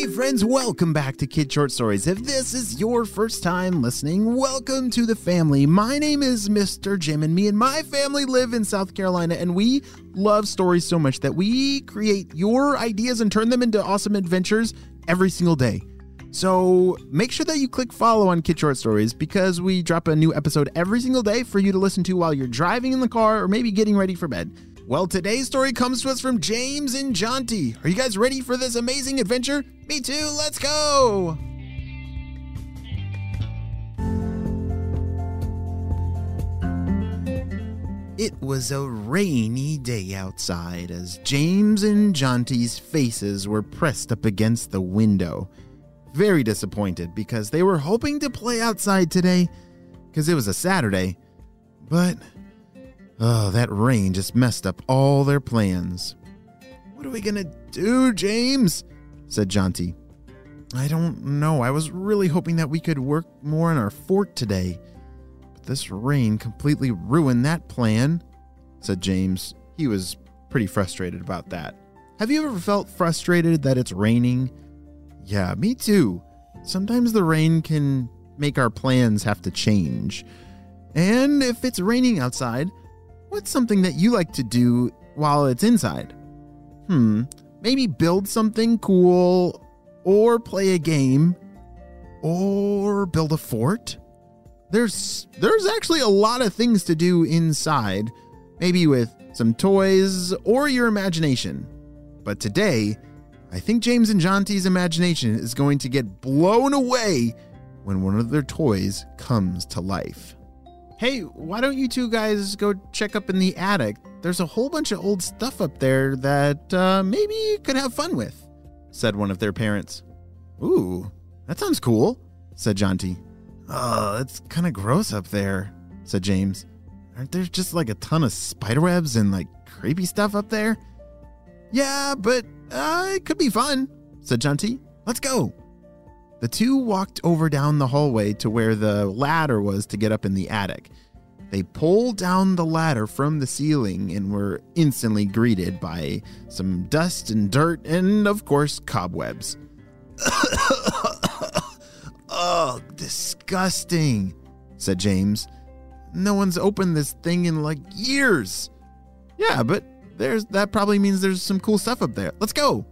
Hey friends, welcome back to Kid Short Stories. If this is your first time listening, welcome to the family. My name is Mr. Jim, and me and my family live in South Carolina, and we love stories so much that we create your ideas and turn them into awesome adventures every single day. So make sure that you click follow on Kid Short Stories because we drop a new episode every single day for you to listen to while you're driving in the car or maybe getting ready for bed. Well, today's story comes to us from James and Jonty. Are you guys ready for this amazing adventure? Me too, let's go! It was a rainy day outside as James and Jonty's faces were pressed up against the window. Very disappointed because they were hoping to play outside today because it was a Saturday. But, oh, that rain just messed up all their plans. What are we gonna do, James? said Jonty. I don't know. I was really hoping that we could work more on our fort today. But this rain completely ruined that plan, said James. He was pretty frustrated about that. Have you ever felt frustrated that it's raining? Yeah, me too. Sometimes the rain can make our plans have to change. And if it's raining outside, what's something that you like to do while it's inside? Hmm, maybe build something cool, or play a game, or build a fort. There's there's actually a lot of things to do inside, maybe with some toys or your imagination. But today, I think James and Jonty's imagination is going to get blown away when one of their toys comes to life. Hey, why don't you two guys go check up in the attic? There's a whole bunch of old stuff up there that uh, maybe you could have fun with, said one of their parents. Ooh, that sounds cool, said Jonty. Oh, it's kind of gross up there, said James. Aren't there just like a ton of spiderwebs and like creepy stuff up there? Yeah, but uh, it could be fun, said Jonty. Let's go. The two walked over down the hallway to where the ladder was to get up in the attic. They pulled down the ladder from the ceiling and were instantly greeted by some dust and dirt and, of course, cobwebs. oh, disgusting, said James. No one's opened this thing in like years. Yeah, but there's that probably means there's some cool stuff up there. Let's go.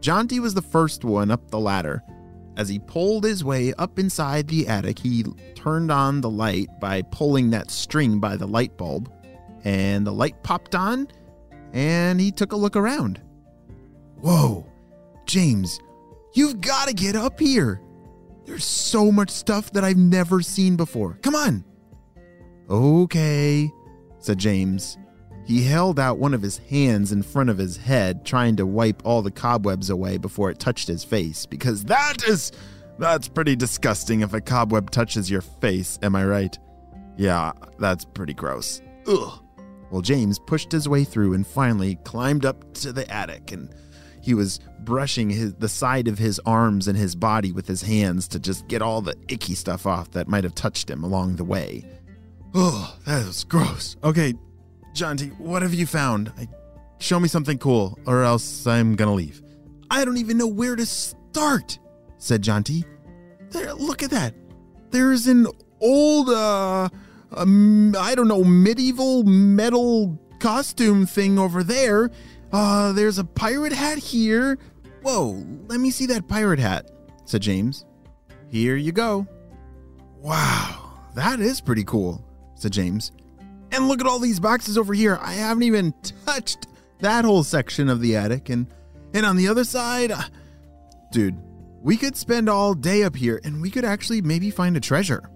Jonty was the first one up the ladder. As he pulled his way up inside the attic, he turned on the light by pulling that string by the light bulb, and the light popped on, and he took a look around. Whoa, James, you've got to get up here. There's so much stuff that I've never seen before. Come on. Okay, said James. He held out one of his hands in front of his head, trying to wipe all the cobwebs away before it touched his face, because that is. That's pretty disgusting if a cobweb touches your face, am I right? Yeah, that's pretty gross. Ugh. Well, James pushed his way through and finally climbed up to the attic, and he was brushing his, the side of his arms and his body with his hands to just get all the icky stuff off that might have touched him along the way. Oh, that was gross. Okay, Jonty, what have you found? I, show me something cool, or else I'm gonna leave. I don't even know where to start, said Jonty. There, look at that. There's an old, uh, um, I don't know, medieval metal costume thing over there. Uh, there's a pirate hat here. Whoa, let me see that pirate hat, said James. Here you go. Wow, that is pretty cool, said James. And look at all these boxes over here. I haven't even touched that whole section of the attic. And and on the other side, uh, dude, we could spend all day up here and we could actually maybe find a treasure.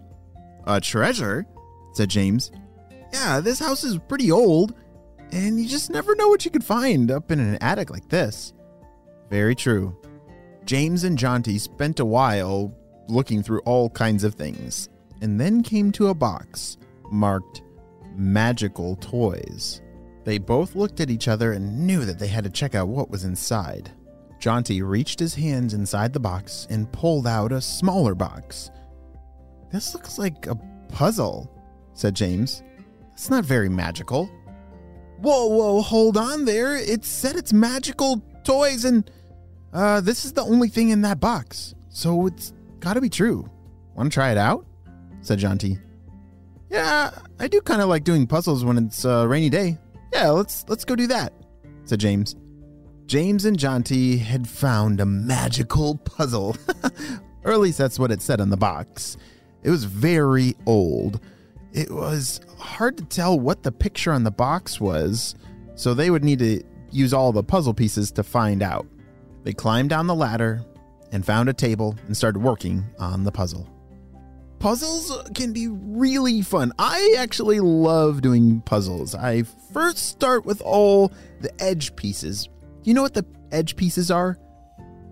A treasure? said James. Yeah, this house is pretty old, and you just never know what you could find up in an attic like this. Very true. James and Jonty spent a while looking through all kinds of things, and then came to a box marked magical toys. They both looked at each other and knew that they had to check out what was inside. Jonty reached his hands inside the box and pulled out a smaller box. This looks like a puzzle, said James. It's not very magical. Whoa, whoa, hold on there. It said it's magical toys and. Uh, this is the only thing in that box, so it's gotta be true. Want to try it out? said Jonty. Yeah, I do kind of like doing puzzles when it's a rainy day. Yeah, let's let's go do that, said James. James and Jonty had found a magical puzzle. or at least that's what it said on the box. It was very old. It was hard to tell what the picture on the box was, so they would need to use all the puzzle pieces to find out. They climbed down the ladder and found a table and started working on the puzzle. Puzzles can be really fun. I actually love doing puzzles. I first start with all the edge pieces. You know what the edge pieces are?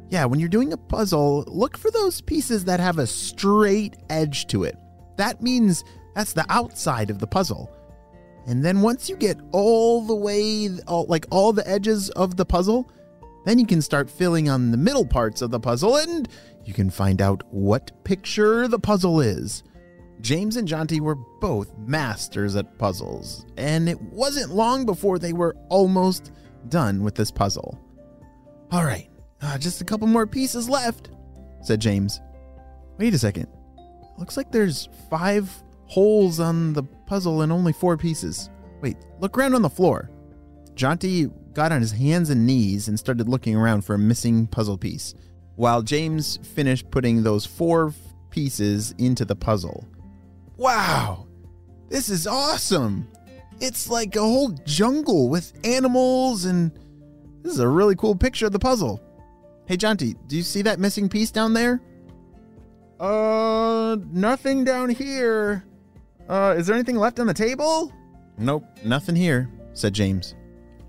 Yeah, when you're doing a puzzle, look for those pieces that have a straight edge to it. That means that's the outside of the puzzle. And then once you get all the way, all, like all the edges of the puzzle, then you can start filling on the middle parts of the puzzle and you can find out what picture the puzzle is. James and Jonty were both masters at puzzles, and it wasn't long before they were almost done with this puzzle. All right, uh, just a couple more pieces left, said James. Wait a second. Looks like there's five holes on the puzzle and only four pieces. Wait, look around on the floor. Jonty got on his hands and knees and started looking around for a missing puzzle piece, while James finished putting those four pieces into the puzzle. Wow, this is awesome! It's like a whole jungle with animals, and this is a really cool picture of the puzzle. Hey, Jonty, do you see that missing piece down there? Uh, nothing down here. Uh, is there anything left on the table? Nope, nothing here, said James.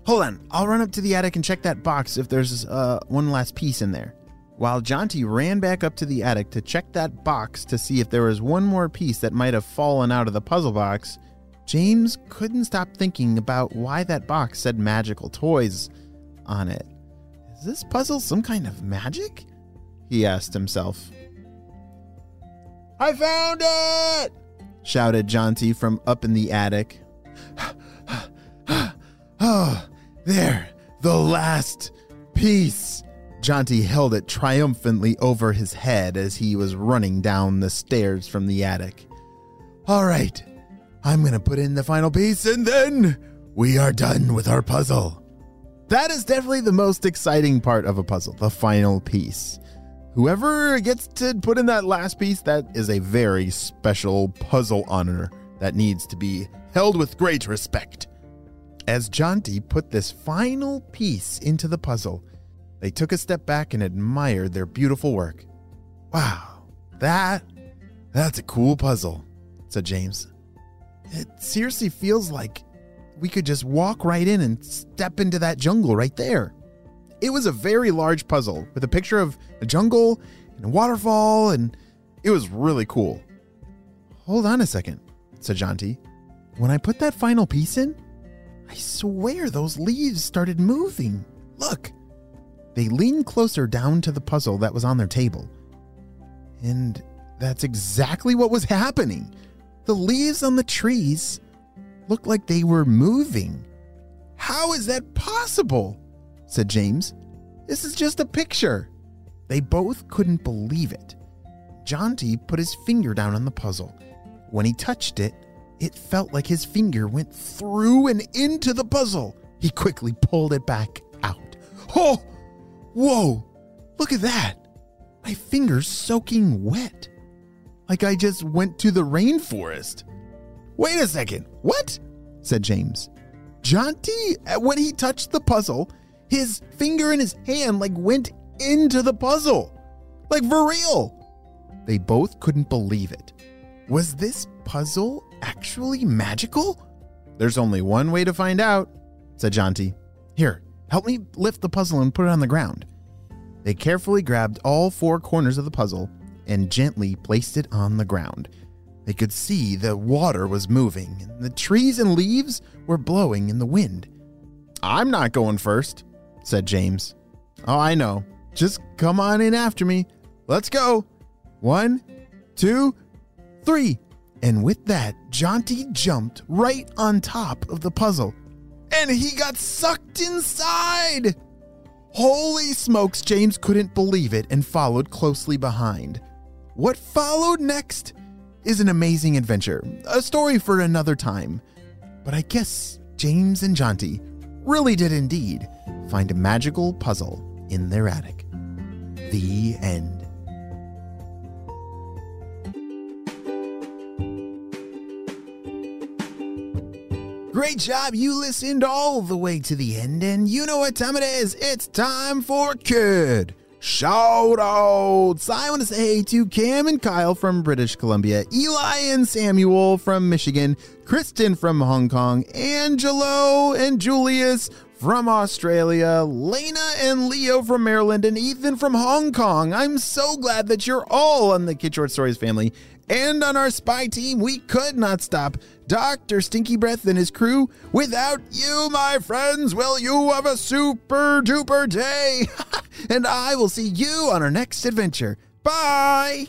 Hold on, I'll run up to the attic and check that box if there's uh, one last piece in there. While Jonty ran back up to the attic to check that box to see if there was one more piece that might have fallen out of the puzzle box, James couldn't stop thinking about why that box said magical toys on it. Is this puzzle some kind of magic? He asked himself. I found it! shouted Jonty from up in the attic. oh, there, the last piece. Jonty held it triumphantly over his head as he was running down the stairs from the attic. All right, I'm going to put in the final piece and then we are done with our puzzle. That is definitely the most exciting part of a puzzle, the final piece. Whoever gets to put in that last piece, that is a very special puzzle honor that needs to be held with great respect. As Jonty put this final piece into the puzzle, they took a step back and admired their beautiful work. Wow, that that's a cool puzzle, said James. It seriously feels like we could just walk right in and step into that jungle right there. It was a very large puzzle with a picture of a jungle and a waterfall, and it was really cool. Hold on a second, said Jonty. When I put that final piece in, I swear those leaves started moving. Look. They leaned closer down to the puzzle that was on their table. And that's exactly what was happening. The leaves on the trees looked like they were moving. How is that possible? said James. This is just a picture. They both couldn't believe it. Jonty put his finger down on the puzzle. When he touched it, it felt like his finger went through and into the puzzle. He quickly pulled it back out. Oh! Whoa! Look at that! My finger's soaking wet. Like I just went to the rainforest. Wait a second. What? said James. Jonty, uh, when he touched the puzzle, his finger in his hand like went into the puzzle. Like for real. They both couldn't believe it. Was this puzzle actually magical? There's only one way to find out, said Jonty. Here, help me lift the puzzle and put it on the ground. They carefully grabbed all four corners of the puzzle and gently placed it on the ground. They could see the water was moving and the trees and leaves were blowing in the wind. I'm not going first, said James. Oh, I know. Just come on in after me. Let's go. One, two, three. And with that, Jonty jumped right on top of the puzzle. And he got sucked inside. Holy smokes, James couldn't believe it and followed closely behind. What followed next is an amazing adventure, a story for another time. But I guess James and Jonty really did indeed find a magical puzzle in their attic. The end. Great job. You listened all the way to the end, and you know what time it is. It's time for Kid Shout outs. I want to say hey to Cam and Kyle from British Columbia, Eli and Samuel from Michigan, Kristen from Hong Kong, Angelo and Julius from Australia, Lena and Leo from Maryland, and Ethan from Hong Kong. I'm so glad that you're all on the Kid Short Stories family and on our spy team, we could not stop Dr. Stinky Breath and his crew. Without you, my friends, will you have a super duper day? and I will see you on our next adventure. Bye!